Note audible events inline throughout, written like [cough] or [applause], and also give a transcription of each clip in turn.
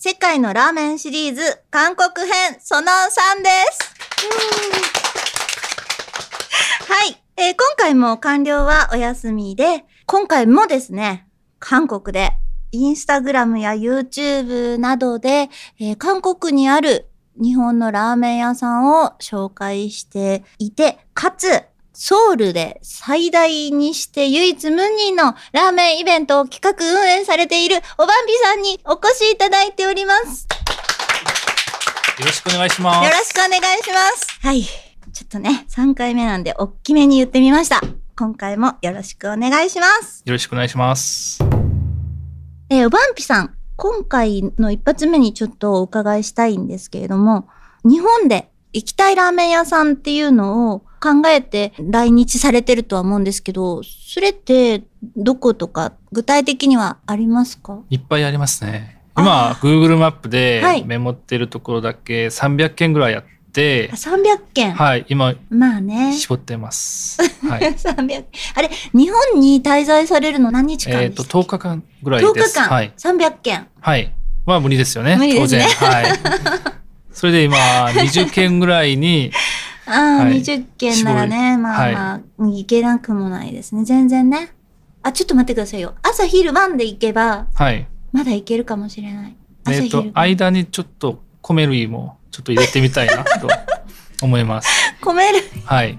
世界のラーメンシリーズ韓国編その3です。はい、えー今回も官僚はお休みで今回もですね韓国でインスタグラムや YouTube などで、えー韓国にある日本のラーメン屋さんを紹介していて、かつ、ソウルで最大にして唯一無二のラーメンイベントを企画運営されているおばんびさんにお越しいただいております。よろしくお願いします。よろしくお願いします。はい。ちょっとね、3回目なんで、おっきめに言ってみました。今回もよろしくお願いします。よろしくお願いします。えーおばんぴさん、今回の一発目にちょっとお伺いしたいんですけれども、日本で行きたいラーメン屋さんっていうのを考えて来日されてるとは思うんですけど、それってどことか具体的にはありますか？いっぱいありますね。あ今、Google マップではいメモってるところだけ300件ぐらいあってあ、300件。はい、今、まあね。絞ってます。[laughs] はい。300あれ、日本に滞在されるの何日間えっと、でしたっけ？10日間ぐらい10です。日間、はい。300件。はい。まあ、無理ですよね。無理ですね当然。はい。それで今、[laughs] 20件ぐらいに、ああ、はい20件ならね、まあまあ、いけなくもないですね。全然ね。あ、ちょっと待ってくださいよ。朝昼晩で行けば、はい。まだいけるかもしれない。朝えっと。間にちょっと米類もちょっと入れてみたいなと [laughs] 思います。米る。はい。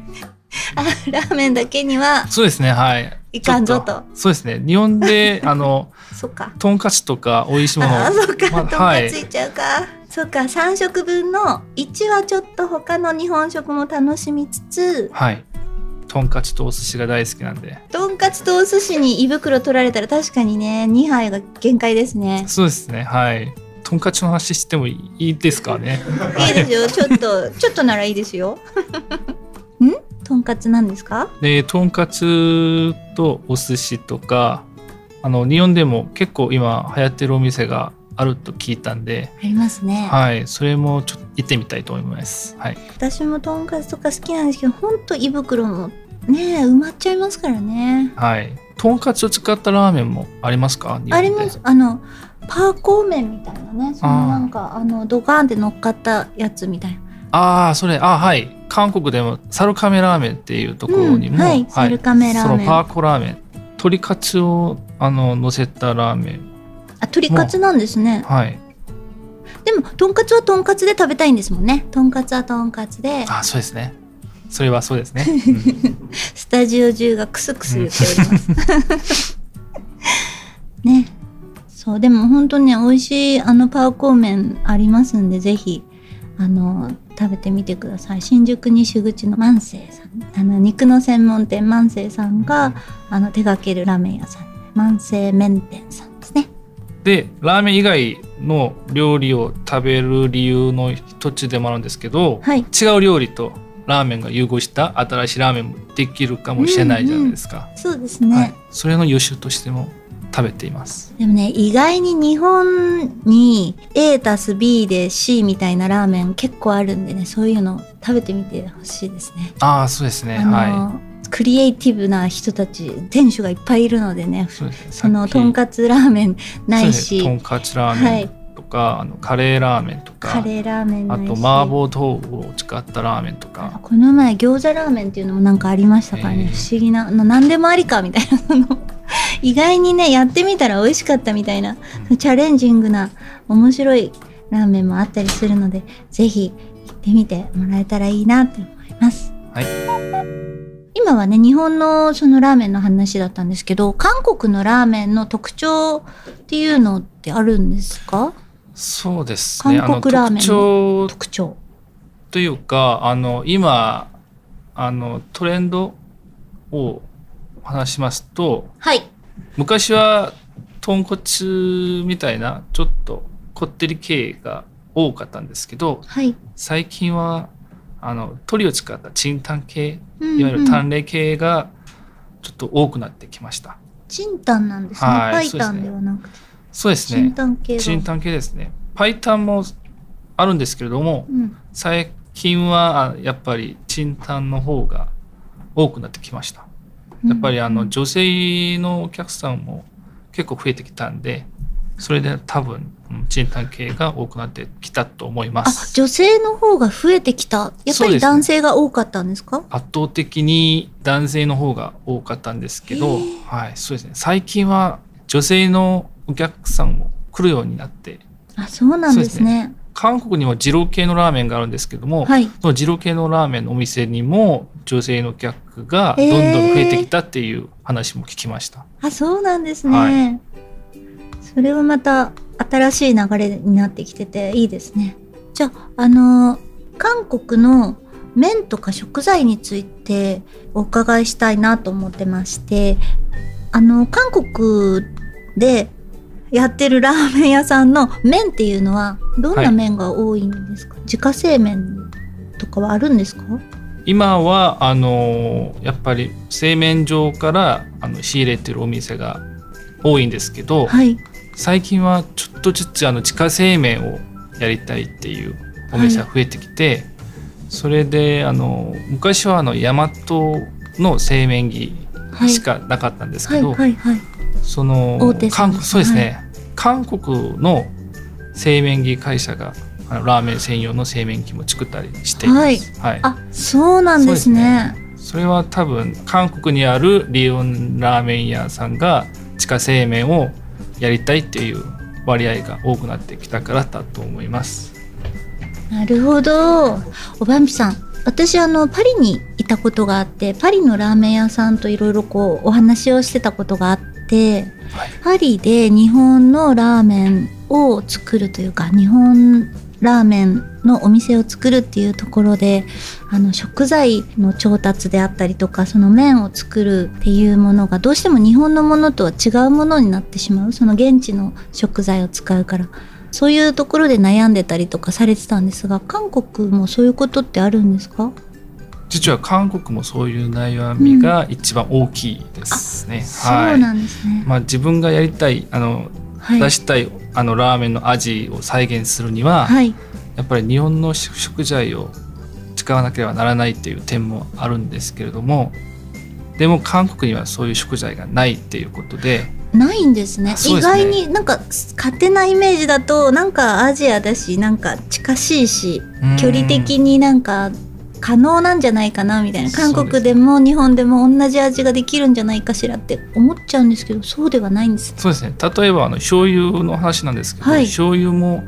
あ、ラーメンだけには、そうですね、はい。いかんぞとそうですね。日本で、あの、[laughs] そっか。とんかつとか美味しいものを。ああ、そっか。まとんかついちゃうか。そっか、3食分の1はちょっと他の日本食も楽しみつつ、はい。とんかつとお寿司が大好きなんで。とんかつとお寿司に胃袋取られたら確かにね、2杯が限界ですね。そうですね、はい。とんかつの話してもいいですかね。[laughs] いいですよ。ちょっと、ちょっとならいいですよ。[laughs] ん？とんかつなんですか？で、とんかつとお寿司とか、あの、日本でも結構今流行ってるお店があると聞いたんで、ありますね。はい。それもちょっと行ってみたいと思います。はい。私もとんかつとか好きなんですけど、ほんと胃袋もね、埋まっちゃいますからね。はい。とんかつを使ったラーメンもありますか？あります。あの、パーコー麺みたいなね。そのなんか、あの、ドカーンって乗っかったやつみたいな。ああ、それ、あはい。韓国でもサルカメラーメンっていうところにも、うんはいサルカメラーメンそのパーコラーメン。鶏カツをあの乗せたラーメン。あ、鶏カツなんですね。はい。でも、とんかつはとんかつで食べたいんですもんね。とんかつはとんかつで、あそうですね。それはそうですね。う [laughs] んスタジオ中がクスクス言っております。[laughs] ね。そう、でも本当にね、美味しいあのパーコー麺ありますんで、ぜひ、あの、食べてみてください。新宿西口の万世さん。あの、肉の専門店万世さんが、あの、手掛けるラーメン屋さん。万世麺店さんでラーメン以外の料理を食べる理由の一つでもあるんですけど、はい。違う料理とラーメンが融合した新しいラーメンもできるかもしれないじゃないですか。そうですね。はい。それの予習としても食べています。でもね、意外に日本に A たす B で C みたいなラーメン結構あるんでね、そういうの食べてみてほしいですね。ああ、そうですね。あの、はクリエイティブな人たち、店主がいっぱいいるのでねい。、そのとんかつラーメンないし、とんかつラーメンとか、あのカレーラーメンとかカレーラーメン。あと麻婆豆腐を使ったラーメンとか。この前餃子ラーメンっていうのもなんかありましたからね、えー不思議なな何でもありかみたいなその。[laughs] 意外にねやってみたら美味しかったみたいなチャレンジングな面白いラーメンもあったりするのでぜひ行ってみてもらえたらいいなって思います。はい今はね日本のそのラーメンの話だったんですけど韓国のラーメンの特徴っていうのってあるんですか？そうですね韓国ラーメンの特徴。というかあの今あのトレンドを話しますとはい。昔は豚骨みたいなちょっとこってり系が多かったんですけどはい。最近はあの鶏を使ったチンタン系うんうんいわゆる淡麗系がちょっと多くなってきました、チンタンなんですね。はいパイタンではなくて。そうですチンねタン系が。チンタン系ですねパイタンもあるんですけれどもうん。最近はあやっぱりチンタンの方が多くなってきましたやっぱりあの女性のお客さんも結構増えてきたんでそれで多分うんチンタン系が多くなってきたと思いまあ、す女性の方が増えてきた。やっぱり男性が多かったんですか？圧倒的に男性の方が多かったんですけど、はい、そうですね最近は女性のお客さんも来るようになってあ、そうなんですね。韓国にも二郎系のラーメンがあるんですけども、はい。その二郎系のラーメンのお店にも女性の客がどんどん増えてきたっていう話も聞きました。あ、そうなんですね。はそれはまた新しい流れになってきてていいですね。じゃあ、あのー韓国の麺とか食材についてお伺いしたいなと思ってまして、あの、韓国でやってるラーメン屋さんの麺っていうのはどんな麺が多いんですか、自家製麺とかはあるんですか？今はあのやっぱり製麺所からあの仕入れてるお店が多いんですけど、はい。最近はちょっとずつあの自家製麺をやりたいっていうお店が増えてきて、それであの昔はあの大和の製麺機はい。しかなかったんですはいけど、はいはい。その韓国そうですね、韓国の製麺機会社があのラーメン専用の製麺機も作ったりしています。はいあ、そうなんですね。それは多分韓国にあるリオンラーメン屋さんが自家製麺をやりたいっていう割合が多くなってきたからだと思います。なるほど。おばんぴさん。私あのパリにいたことがあってパリのラーメン屋さんといろいろこうお話をしてたことがあってはい、パリで日本のラーメンを作るというか日本ラーメンのお店を作るっていうところであの食材の調達であったりとかその麺を作るっていうものがどうしても日本のものとは違うものになってしまうその現地の食材を使うからそういうところで悩んでたりとかされてたんですが韓国もそういうことってあるんですか？実は韓国もそういう悩みが一番大きいですね。そうなんですね。まあ自分がやりたいあのはい。出したいあのラーメンの味を再現するには、はい。やっぱり日本の食材を使わなければならないっていう点もあるんですけれどもでも韓国にはそういう食材がないっていうことでないんですね。ね。外になんか勝手なイメージだとなんかアジアだしなんか近しいし距離的になんか可能なんじゃないかなみたいな。韓国でも日本でも同じ味ができるんじゃないかしらって思っちゃうんですけどそうではないんですそうですね。例えばあの醤油の話なんですけど、はい。醤油も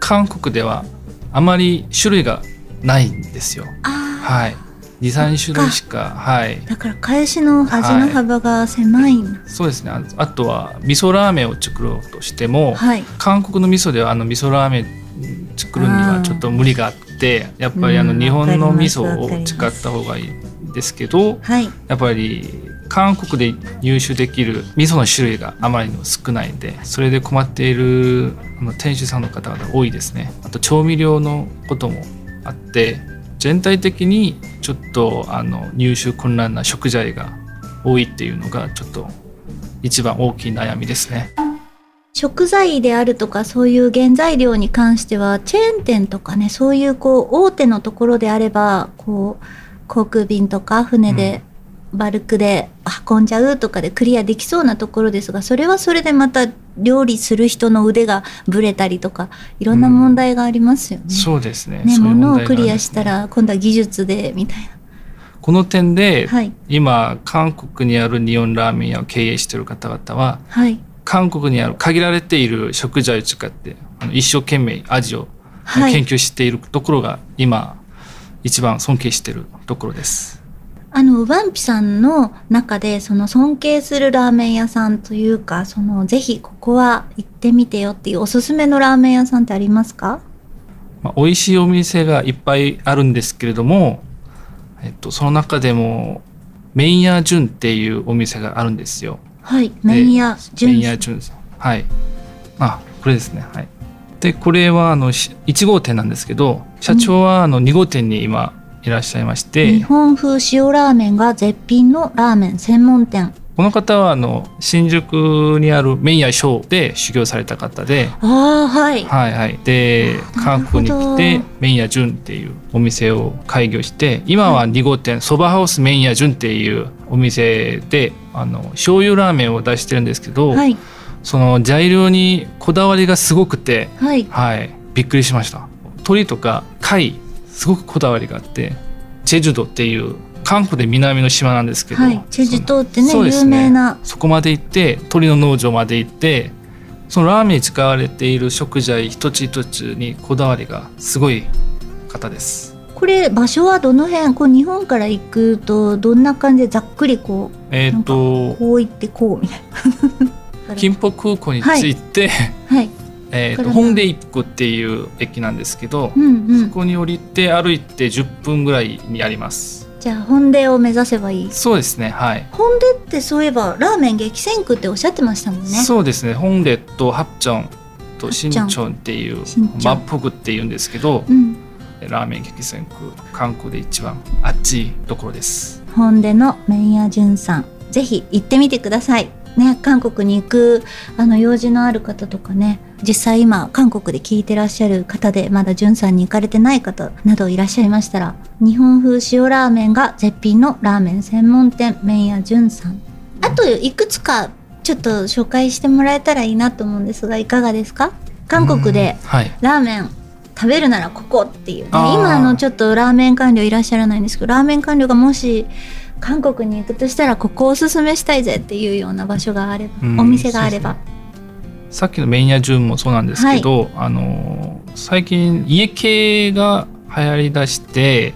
韓国ではあまり種類がないんですよ。あはい。23種類しかはい。だから返しの味の幅が狭いんだ。そうですね。ああとは味噌ラーメンを作ろうとしても、はい。韓国の味噌ではあの味噌ラーメン作るにはちょっと無理があってやっぱりあのうん日本の味噌を使った方がいいんですけどはい。やっぱり韓国で入手できる味噌の種類があまりにも少ないんでそれで困っているあの店主さんの方々多いですねあと調味料のこともあって全体的にちょっとあの入手困難な食材が多いっていうのがちょっと一番大きい悩みですね。食材であるとかそういう原材料に関してはチェーン店とかねそういうこう大手のところであればこう航空便とか船でバルクで運んじゃうとかでクリアできそうなところですがそれはそれでまた料理する人の腕がぶれたりとかいろんな問題がありますよね。そうですね。ねそういう問物をクリアしたら今度は技術でみたいこの点で、な。はい今韓国にある日本ラーメン屋を経営している方々ははい韓国にある限られている食材を使ってあの一生懸命味をはい研究しているところが今一番尊敬しているところです。あの、ワンピさんの中で、その尊敬するラーメン屋さんというか、その、ぜひここは行ってみてよっていうおすすめのラーメン屋さんってありますか？まあ、美味しいお店がいっぱいあるんですけれども、えっと、その中でもメインヤージュンっていうお店があるんですよ。はい、麺屋メイン純ヤージュンはい。あ、これですね。はい。でこれはあのし1号店なんですけど社長はあの2号店に今いらっしゃいまして、日本風塩ラーメンが絶品のラーメン専門店。この方はあの新宿にある麺屋小で修行された方で、ああ、はい。はいはい、であ韓国に来てど麺屋純っていうお店を開業して今は2号店そばハウス麺屋純っていうお店であの醤油ラーメンを出してるんですけど、はい。その材料にこだわりがすごくて、はい。はい、びっくりしました鳥とか貝すごくこだわりがあってチェジュドっていう韓国で南の島なんですけど、はい。チェジュ島ってね、ね名な。そこまで行って鳥の農場まで行ってそのラーメンに使われている食材一つ一つにこだわりがすごい方です。これ場所はどの辺？こう日本から行くとどんな感じでざっくりこえっ、とうこう行ってこうみたいな。[laughs] 金浦空港に着いて、はい。えーこれはと本で一区っていう駅なんですけど、うんうん。そこに降りて歩いて10分ぐらいにあります。じゃあ本出を目指せばいい。そうですねはい。本出ってそういえばラーメン激戦区っておっしゃってましたもんね。そうですね本でとハプチョンとシンチョンっていうマップグっていうんですけどうん。ラーメン激戦区韓国で一番暑いところです。本出の麺屋淳さんぜひ行ってみてくださいね韓国に行くあの用事のある方とかね実際今韓国で聞いてらっしゃる方でまだ淳さんに行かれてない方などいらっしゃいましたら日本風塩ラーメンが絶品のラーメン専門店麺屋淳さん。あといくつかちょっと紹介してもらえたらいいなと思うんですがいかがですか？韓国でラーメン食べるならここっていうね。今あのちょっとラーメン官僚いらっしゃらないんですけどラーメン官僚がもし韓国に行くとしたらここをおすすめしたいぜっていうような場所があれば、うんお店があれば、さっきのメインヤジュンもそうなんですけど、あの最近家系が流行りだして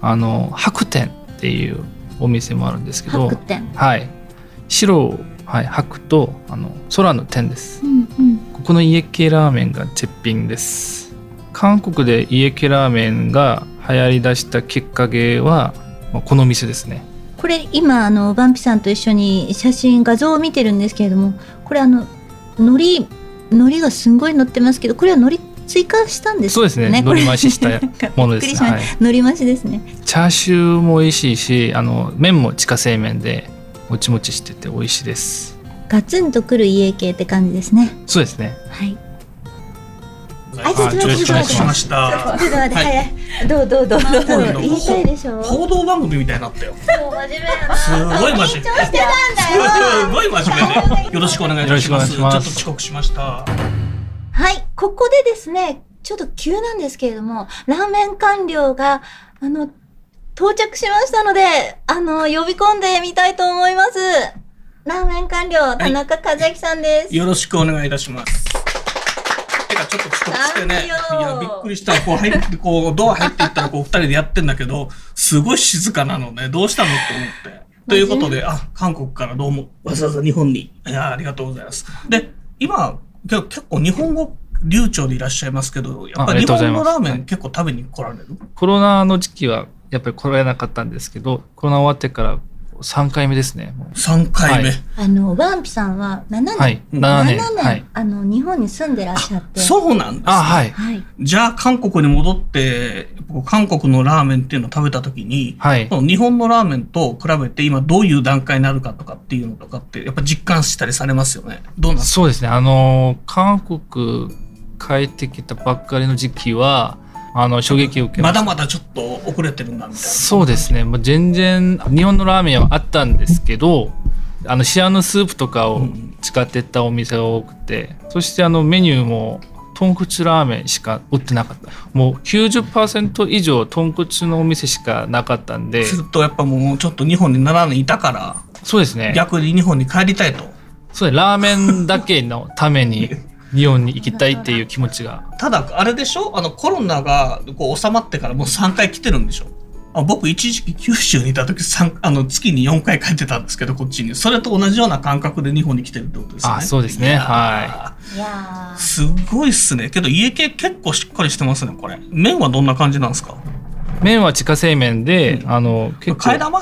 あの白店っていうお店もあるんですけどはい。白はい白とあの空の天です。うんうん。ここの家系ラーメンが絶品です。韓国で家系ラーメンが流行りだしたきっかけはまあこの店ですね。これ今あのバンピさんと一緒に写真画像を見てるんですけれどもこれあの海苔海苔がすんごい乗ってますけどこれは海苔追加したんですそうですね。海苔増ししたものです。[laughs] びっくりしました。はい。海苔増しですね。チャーシューも美味しいしあの麺も自家製麺でもちもちしてて美味しいです。ガツンとくる家系って感じですね。そうですね。はいあちょっと待ってよろしくお願いしました。ちょっと待って、は。どうどうどうどう？どう言いたいでしょ？報道番組みたいになったよ。すごい真面目。緊張してたんすだよ。ごい真面目で。よろしくお願いします。ちょっと遅刻しました。はい、ここでですね、ちょっと急なんですけれども、ラーメン官僚が、あの、到着しましたので、あの、呼び込んでみたいと思います。ラーメン官僚、田中和明さんです。よろしくお願いいたします。てかちょっと遅刻してね。いや、びっくりした。こう入って、こう、ドア入っていったら、こう、二人でやってんだけど、すごい静かなのね。どうしたのって思って。ということで、あ、韓国からどうも、わざわざ日本に。いや、ありがとうございます。で、今、結構日本語流暢でいらっしゃいますけど、やっぱりり日本のラーメン結構食べに来られる？コロナの時期はやっぱり来られなかったんですけどコロナ終わってから3回目ですねもう ?3 回目。はいあの、ワンピさんは7年、はいうん7 7年年、はいあの、日本に住んでらっしゃって。そうなんです、ね。あはいはい。じゃあ、韓国に戻って、韓国のラーメンっていうのを食べたときに、はい日本のラーメンと比べて今どういう段階になるかとかっていうのとかって、やっぱ実感したりされますよね。どうなんですか？そうですねあの韓国帰ってきたばっかりの時期はあの衝撃を受けままだまだちょっと遅れてるんだみたいな。そうですね。もう全然日本のラーメンはあったんですけどあのシアヌスープとかを使ってったお店が多くてそしてあのメニューも豚骨ラーメンしか売ってなかった。もう90%以上豚骨のお店しかなかったんで。するとやっぱもうちょっと日本に7年いたから、そうですね。逆に日本に帰りたいと。そうねラーメンだけのために [laughs] 日本に行きたいっていう気持ちが。ただ、あれでしょ？あのコロナがこう収まってからもう3回来てるんでしょ？あ僕一時期九州にいた時三あの月に4回帰ってたんですけど、こっちに。それと同じような感覚で日本に来てるってことですね。あそうですね。はい。すごいっすね。けど家系結構しっかりしてますね、これ。麺はどんな感じなんですか？麺は自家製麺で、うん。あの結構。替え玉？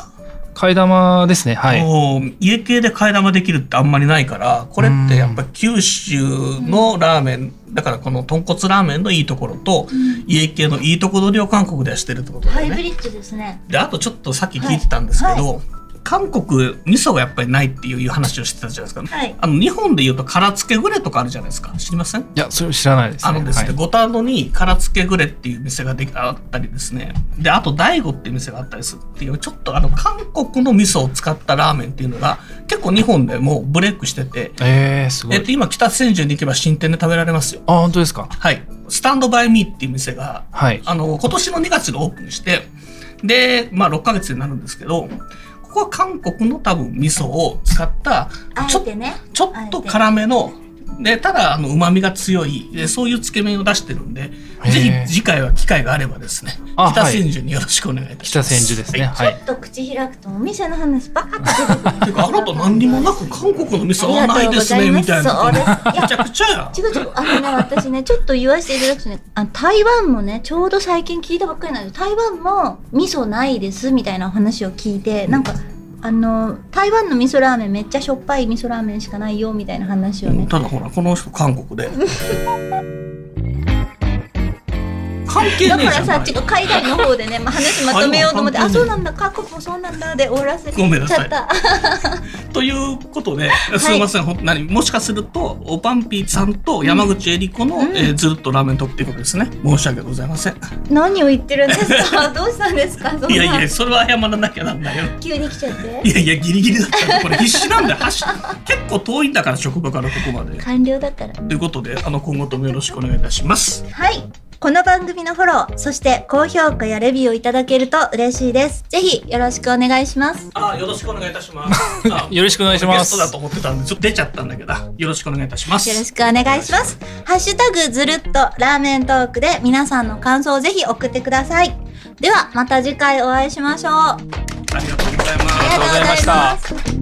替替え玉ですね。はい。家系で替え玉できるってあんまりないからこれってやっぱ九州のラーメンだからこの豚骨ラーメンのいいところと家系のいいとこ取りを韓国ではしてるってことだよね。ハイブリッジですね。であとちょっとさっき聞いてたんですけど、韓国味噌がやっぱりないっていう話をしてたじゃないですか、はいあの日本で言うと殻付けグレとかあるじゃないですか知りませんいや、それ知らないですね。あのですね、はい五反田に殻付けグレっていう店ができあったりですね。で、あと大悟っていう店があったりするっていう、ちょっとあの韓国の味噌を使ったラーメンっていうのが結構日本でもうブレイクしてて、えー、すごい。えっと今北千住に行けば新店で食べられますよ。あ、本当ですか？はい。スタンドバイミーっていう店が、はい。あの、今年の2月にオープンして、で、まあ6ヶ月になるんですけど、ここは韓国の多分味噌を使った、あちょね。ちょっと辛めの、で、ただ、あの、旨味が強い、でそういうつけ麺を出してるんで、ぜひ次回は機会があればですね、あ北千住によろしくお願いいたし北ます。千住ですね。はい。はい。ちょっと口開くとお店の話ばっか出てくる。[laughs] あなた何にもなく韓国の味噌はないですね、みたいな。そうです。いやめちゃくちゃや。違う違う。あのね、私ね、ちょっと言わせていただくとね、あの台湾もね、ちょうど最近聞いたばっかりなんで、台湾も味噌ないですみたいな話を聞いて、なんか、あの、台湾の味噌ラーメンめっちゃしょっぱい味噌ラーメンしかないよみたいな話をね。ただほら、この人韓国で。関係だか。らさ、ちょっと海外の方でね、まあ、話まとめようと思って、あ、そうなんだ、韓国もそうなんだで終わらせちごめんなさいゃった。[laughs] ということで、すいません、ほん何？もしかすると、おパンピーさんと山口恵理子の、うんえーずっとラーメントークっていうことですね。申し訳ございません。何を言ってるんですか？[laughs] どうしたんですか？いやいや、それは謝らなきゃなんだよ。急に来ちゃって。いやいや、ギリギリだったよこれ必死なんだよ。走結構遠いんだから、職場からここまで。完了だから。ということで、あの、今後ともよろしくお願いいたします。はい。この番組のフォロー、そして高評価やレビューをいただけると嬉しいです。ぜひよろしくお願いします。あよろしくお願いいたします。[laughs] あよろしくお願いしますゲストだと思ってたんで、ちょっと出ちゃったんだけど、よろしくお願いいたします。よろしくお願いします。ハッシュタグずるっとラーメントークで皆さんの感想をぜひ送ってください。ではまた次回お会いしましょう。あありがとうございます。ありがとうございまます。